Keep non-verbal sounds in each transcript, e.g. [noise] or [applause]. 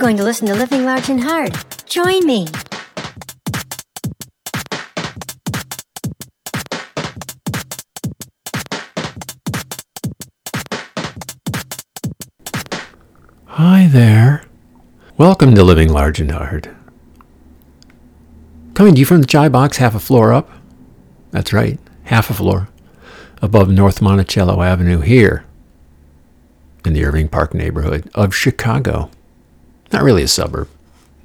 going to listen to Living Large and Hard. Join me. Hi there. Welcome to Living Large and Hard. Coming to you from the Chai Box, half a floor up. That's right, half a floor above North Monticello Avenue here in the Irving Park neighborhood of Chicago. Not really a suburb,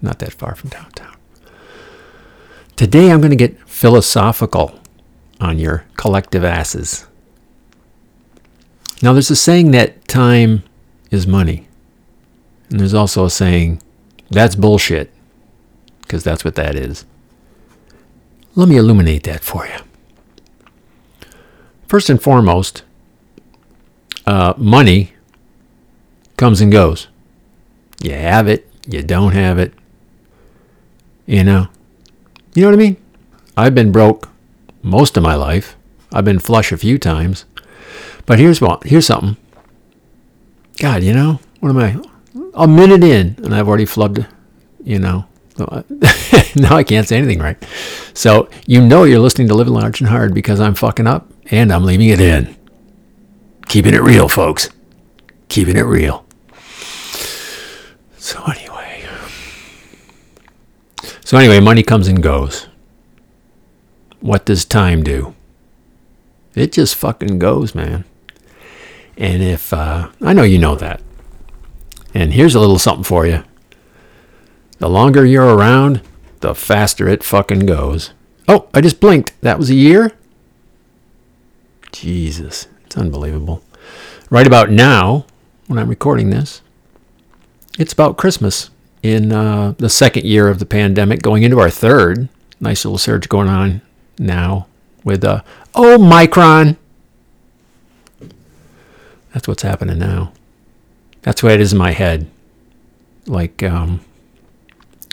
not that far from downtown. Today I'm going to get philosophical on your collective asses. Now, there's a saying that time is money. And there's also a saying, that's bullshit, because that's what that is. Let me illuminate that for you. First and foremost, uh, money comes and goes. You have it, you don't have it. You know? You know what I mean? I've been broke most of my life. I've been flush a few times. But here's what here's something. God, you know, what am I? A minute in and I've already flubbed, you know. [laughs] now I can't say anything right. So you know you're listening to Living Large and Hard because I'm fucking up and I'm leaving it in. Keeping it real, folks. Keeping it real. So anyway. So anyway, money comes and goes. What does time do? It just fucking goes, man. And if uh, I know you know that. And here's a little something for you. The longer you're around, the faster it fucking goes. Oh, I just blinked. That was a year? Jesus, it's unbelievable. Right about now, when I'm recording this, it's about Christmas in uh, the second year of the pandemic, going into our third. Nice little surge going on now with uh, Omicron. That's what's happening now. That's what it is in my head. Like, um,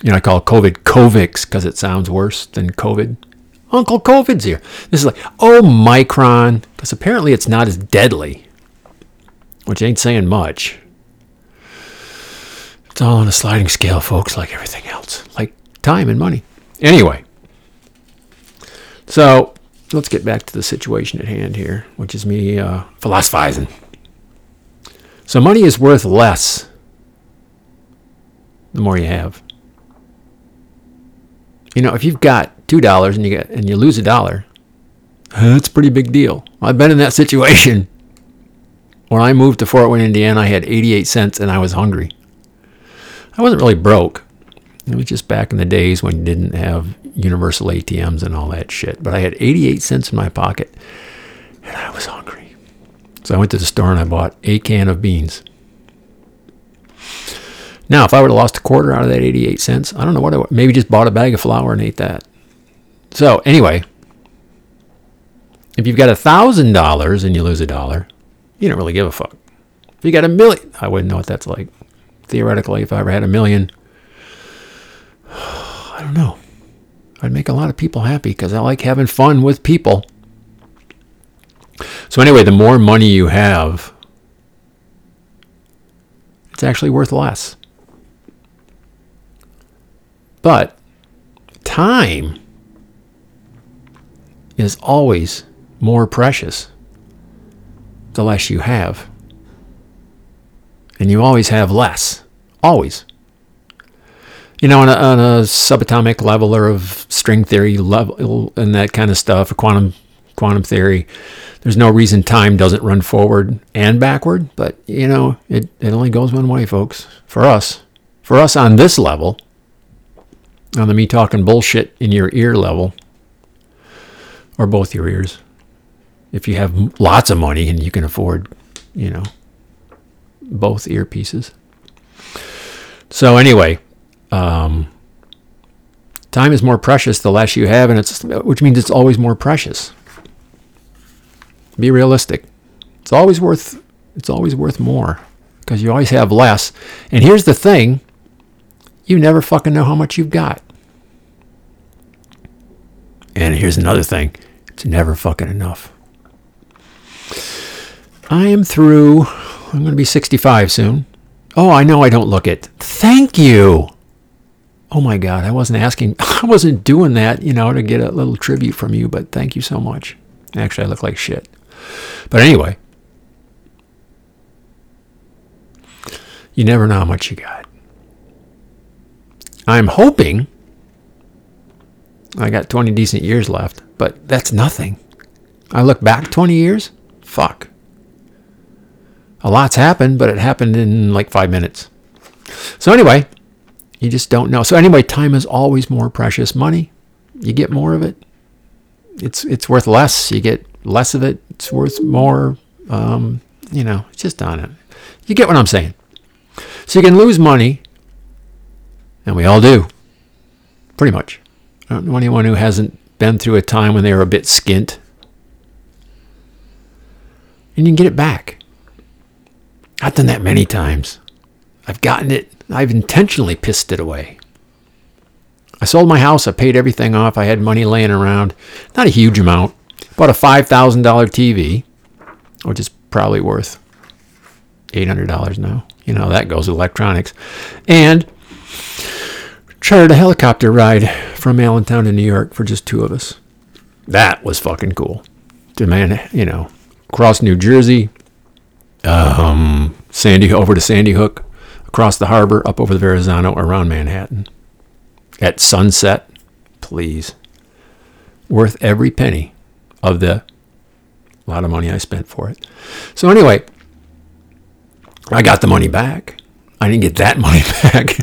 you know, I call COVID Covix because it sounds worse than COVID. Uncle COVID's here. This is like, oh, Micron, because apparently it's not as deadly, which ain't saying much. It's all on a sliding scale, folks, like everything else, like time and money. Anyway, so let's get back to the situation at hand here, which is me uh, philosophizing. So money is worth less the more you have. You know, if you've got two dollars and you get and you lose a dollar, that's a pretty big deal. I've been in that [laughs] situation. When I moved to Fort Wayne, Indiana, I had 88 cents and I was hungry. I wasn't really broke. It was just back in the days when you didn't have universal ATMs and all that shit. But I had 88 cents in my pocket and I was hungry. So I went to the store and I bought a can of beans. Now, if I would have lost a quarter out of that 88 cents, I don't know what I would, maybe just bought a bag of flour and ate that. So, anyway, if you've got a thousand dollars and you lose a dollar, you don't really give a fuck. If you got a million, I wouldn't know what that's like. Theoretically, if I ever had a million, [sighs] I don't know. I'd make a lot of people happy because I like having fun with people. So, anyway, the more money you have, it's actually worth less. But time is always more precious the less you have. And you always have less. Always. You know, on a, on a subatomic level or of string theory level and that kind of stuff, quantum quantum theory, there's no reason time doesn't run forward and backward. But you know, it, it only goes one way, folks. For us, for us on this level, on the me talking bullshit in your ear level, or both your ears. If you have lots of money and you can afford, you know, both earpieces. So anyway, um, time is more precious the less you have, and it's which means it's always more precious. Be realistic. It's always worth it's always worth more because you always have less. And here's the thing: you never fucking know how much you've got. And here's another thing it's never fucking enough. I am through, I'm going to be 65 soon. Oh, I know I don't look it. Thank you. Oh my God, I wasn't asking, [laughs] I wasn't doing that, you know, to get a little tribute from you, but thank you so much. Actually, I look like shit. But anyway, you never know how much you got. I'm hoping I got 20 decent years left, but that's nothing. I look back 20 years, fuck. A lot's happened, but it happened in like five minutes. So, anyway, you just don't know. So, anyway, time is always more precious. Money, you get more of it. It's, it's worth less. You get less of it. It's worth more. Um, you know, just on it. You get what I'm saying. So, you can lose money, and we all do, pretty much. I don't know anyone who hasn't been through a time when they were a bit skint. And you can get it back. I've done that many times. I've gotten it, I've intentionally pissed it away. I sold my house, I paid everything off, I had money laying around. Not a huge amount. Bought a $5,000 TV, which is probably worth $800 now. You know, that goes with electronics. And chartered a helicopter ride from Allentown to New York for just two of us. That was fucking cool. To man, you know, across New Jersey, um, Sandy over to Sandy Hook, across the harbor, up over the Verrazano, around Manhattan. At sunset, please. Worth every penny of the lot of money I spent for it. So anyway, I got the money back. I didn't get that [laughs] money back.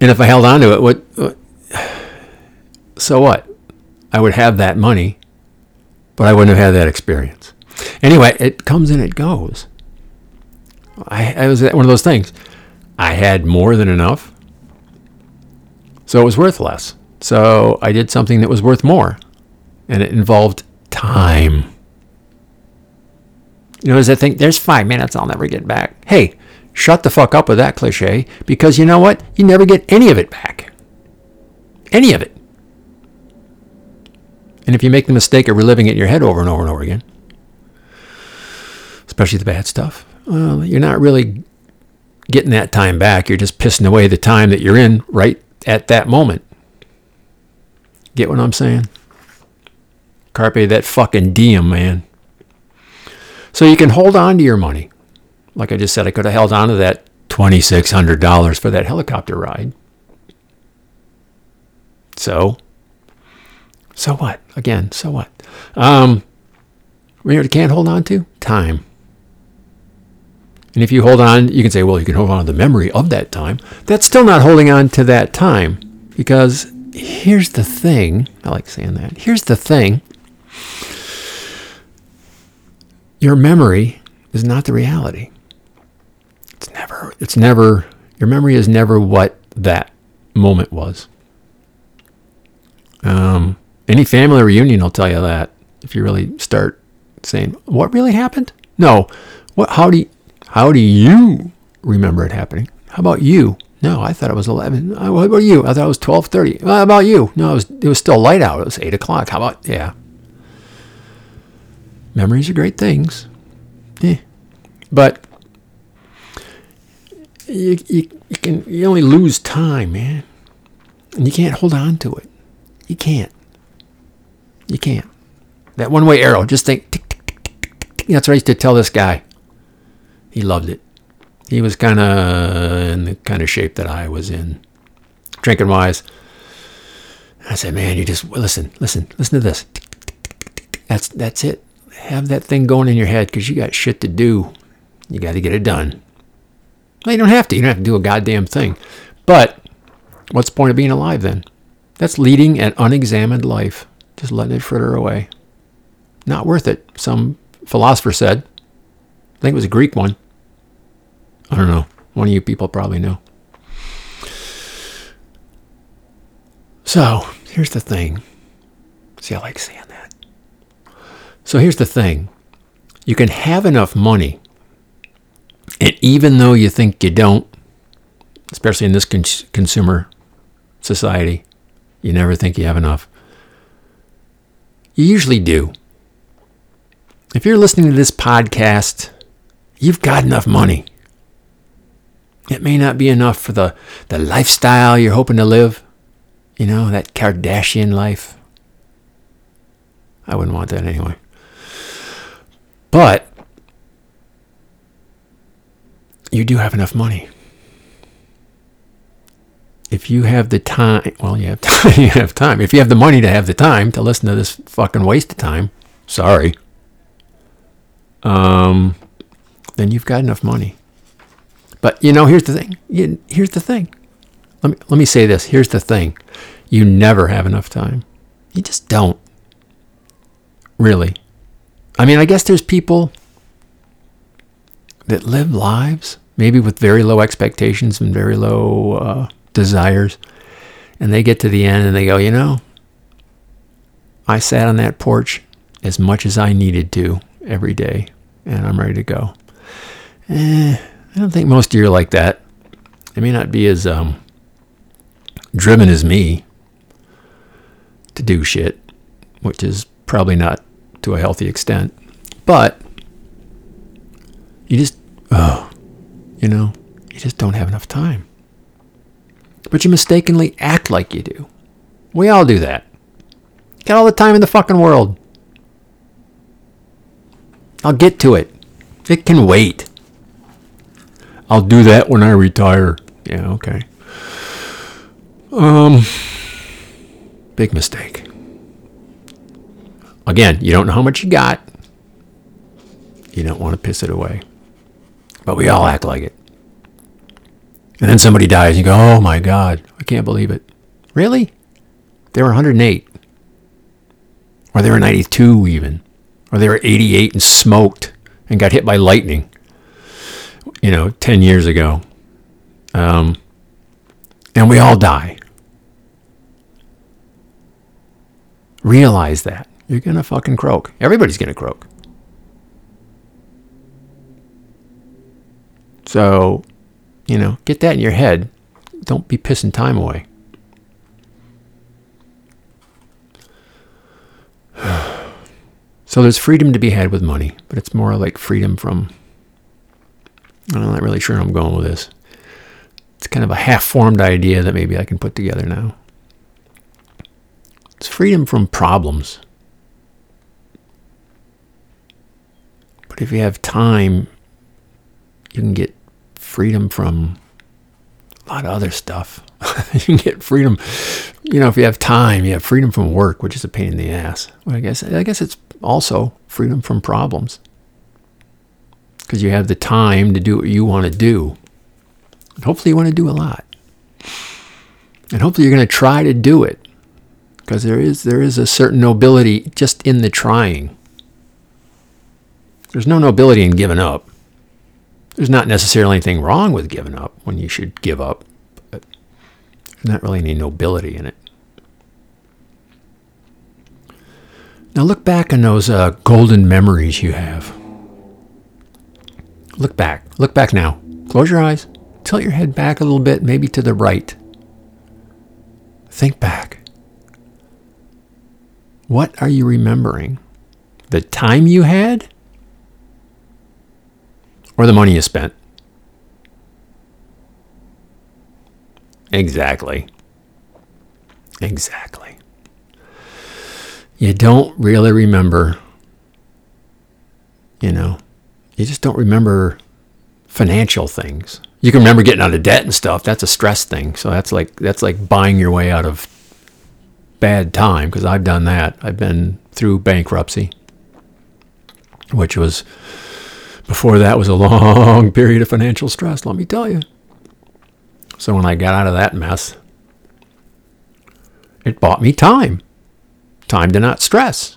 and if I held on to it, what, what so what? I would have that money, but I wouldn't have had that experience. Anyway, it comes and it goes. I, I was one of those things. I had more than enough, so it was worth less. So I did something that was worth more, and it involved time. You know, as I think there's five minutes I'll never get back. Hey, shut the fuck up with that cliche because you know what? You never get any of it back. Any of it. And if you make the mistake of reliving it in your head over and over and over again, especially the bad stuff, well, you're not really getting that time back. You're just pissing away the time that you're in right at that moment. Get what I'm saying? Carpe that fucking diem, man. So you can hold on to your money. Like I just said, I could have held on to that $2,600 for that helicopter ride. So, so what? Again, so what? Um, you know what you can't hold on to? Time. And if you hold on, you can say, well, you can hold on to the memory of that time. That's still not holding on to that time because here's the thing. I like saying that. Here's the thing. Your memory is not the reality. It's never, it's never, your memory is never what that moment was. Um, any family reunion will tell you that if you really start saying, what really happened? No. What, how do you, how do you remember it happening? How about you? No, I thought it was 11. Uh, what about you? I thought it was 12:30. How about you? No, it was it was still light out. It was 8 o'clock. How about yeah? Memories are great things. Yeah, but you, you, you can you only lose time, man, and you can't hold on to it. You can't. You can't. That one-way arrow. Just think. Tick, tick, tick. That's what I used to tell this guy. He loved it. He was kind of in the kind of shape that I was in, drinking wise. I said, "Man, you just listen, listen, listen to this. That's that's it. Have that thing going in your head because you got shit to do. You got to get it done. Well, you don't have to. You don't have to do a goddamn thing. But what's the point of being alive then? That's leading an unexamined life, just letting it fritter away. Not worth it. Some philosopher said. I think it was a Greek one. I don't know. One of you people probably know. So here's the thing. See, I like saying that. So here's the thing you can have enough money, and even though you think you don't, especially in this cons- consumer society, you never think you have enough. You usually do. If you're listening to this podcast, you've got enough money. It may not be enough for the, the lifestyle you're hoping to live. You know, that Kardashian life. I wouldn't want that anyway. But you do have enough money. If you have the time, well, you have [laughs] time, you have time. If you have the money to have the time to listen to this fucking waste of time, sorry. Um, then you've got enough money. But you know, here's the thing. Here's the thing. Let me let me say this. Here's the thing. You never have enough time. You just don't. Really. I mean, I guess there's people that live lives maybe with very low expectations and very low uh, desires, and they get to the end and they go, you know, I sat on that porch as much as I needed to every day, and I'm ready to go. Eh, I don't think most of you are like that. They may not be as um, driven as me to do shit, which is probably not to a healthy extent. But you just, oh, you know, you just don't have enough time. But you mistakenly act like you do. We all do that. Got all the time in the fucking world. I'll get to it. It can wait. I'll do that when I retire. Yeah, okay. Um, big mistake. Again, you don't know how much you got. You don't want to piss it away. But we all act like it. And then somebody dies, and you go, oh my God, I can't believe it. Really? They were 108. Or they were 92 even. Or they were 88 and smoked and got hit by lightning you know, 10 years ago. Um, and we all die. Realize that. You're going to fucking croak. Everybody's going to croak. So, you know, get that in your head. Don't be pissing time away. [sighs] so there's freedom to be had with money, but it's more like freedom from I'm not really sure I'm going with this. It's kind of a half formed idea that maybe I can put together now. It's freedom from problems. But if you have time, you can get freedom from a lot of other stuff. [laughs] you can get freedom, you know, if you have time, you have freedom from work, which is a pain in the ass. Well, I guess I guess it's also freedom from problems because you have the time to do what you want to do. And hopefully, you want to do a lot. And hopefully, you're going to try to do it because there is, there is a certain nobility just in the trying. There's no nobility in giving up. There's not necessarily anything wrong with giving up when you should give up, but there's not really any nobility in it. Now look back on those uh, golden memories you have. Look back. Look back now. Close your eyes. Tilt your head back a little bit, maybe to the right. Think back. What are you remembering? The time you had? Or the money you spent? Exactly. Exactly. You don't really remember, you know, you just don't remember financial things. You can remember getting out of debt and stuff. That's a stress thing. So that's like that's like buying your way out of bad time because I've done that. I've been through bankruptcy, which was before that was a long [laughs] period of financial stress, let me tell you. So when I got out of that mess, it bought me time. Time to not stress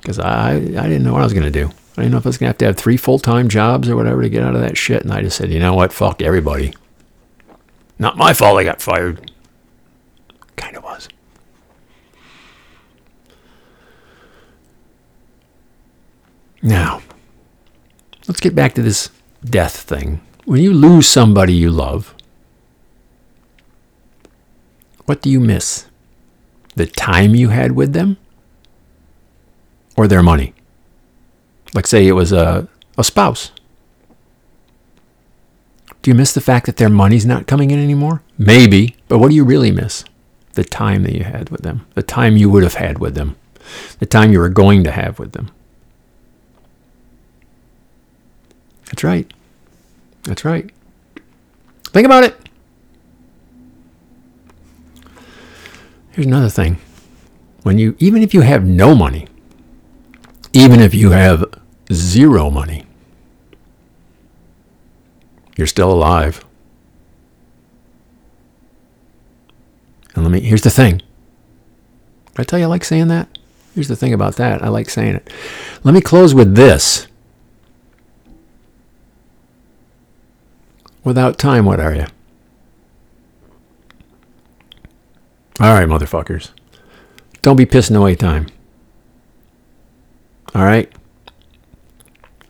because I, I didn't know what I was going to do. I didn't know if I was going to have to have three full time jobs or whatever to get out of that shit. And I just said, you know what? Fuck everybody. Not my fault I got fired. Kind of was. Now, let's get back to this death thing. When you lose somebody you love, what do you miss? The time you had with them or their money? Like, say it was a, a spouse. Do you miss the fact that their money's not coming in anymore? Maybe, but what do you really miss? The time that you had with them, the time you would have had with them, the time you were going to have with them. That's right. That's right. Think about it. Here's another thing. When you even if you have no money, even if you have zero money, you're still alive. And let me here's the thing. I tell you I like saying that? Here's the thing about that. I like saying it. Let me close with this. Without time, what are you? All right, motherfuckers. Don't be pissing away time. All right?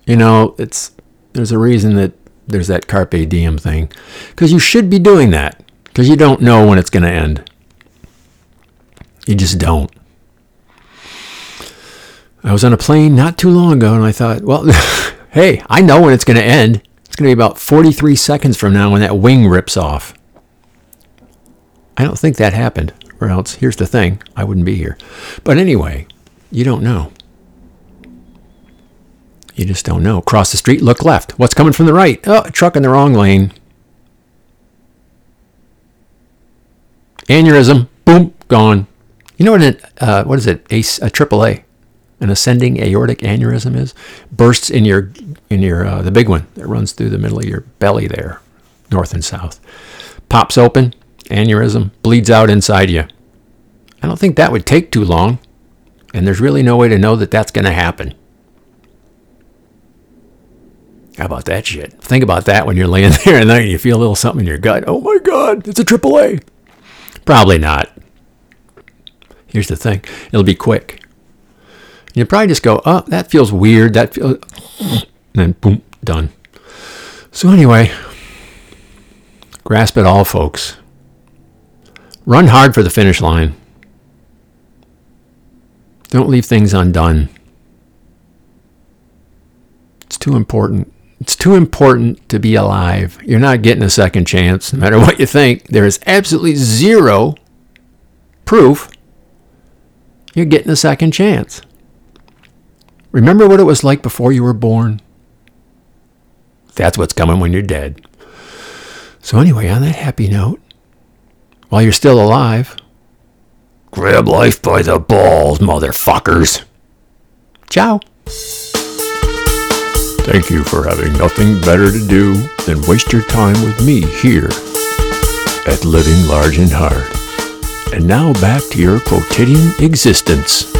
You know, it's there's a reason that there's that carpe diem thing cuz you should be doing that cuz you don't know when it's going to end. You just don't. I was on a plane not too long ago and I thought, well, [laughs] hey, I know when it's going to end. It's going to be about 43 seconds from now when that wing rips off. I don't think that happened, or else, here's the thing I wouldn't be here. But anyway, you don't know. You just don't know. Cross the street, look left. What's coming from the right? Oh, truck in the wrong lane. Aneurysm, boom, gone. You know what? An, uh, what is it? A, a AAA, an ascending aortic aneurysm is bursts in your in your uh, the big one that runs through the middle of your belly there, north and south. Pops open, aneurysm bleeds out inside you. I don't think that would take too long, and there's really no way to know that that's going to happen. How about that shit? Think about that when you're laying [laughs] there and then you feel a little something in your gut. Oh my God, it's a AAA. Probably not. Here's the thing it'll be quick. You'll probably just go, oh, that feels weird. That feels, [sniffs] and then boom, done. So anyway, grasp it all, folks. Run hard for the finish line. Don't leave things undone. It's too important. It's too important to be alive. You're not getting a second chance, no matter what you think. There is absolutely zero proof you're getting a second chance. Remember what it was like before you were born? That's what's coming when you're dead. So, anyway, on that happy note, while you're still alive, grab life by the balls, motherfuckers. Ciao. Thank you for having nothing better to do than waste your time with me here at Living Large and Hard. And now back to your quotidian existence.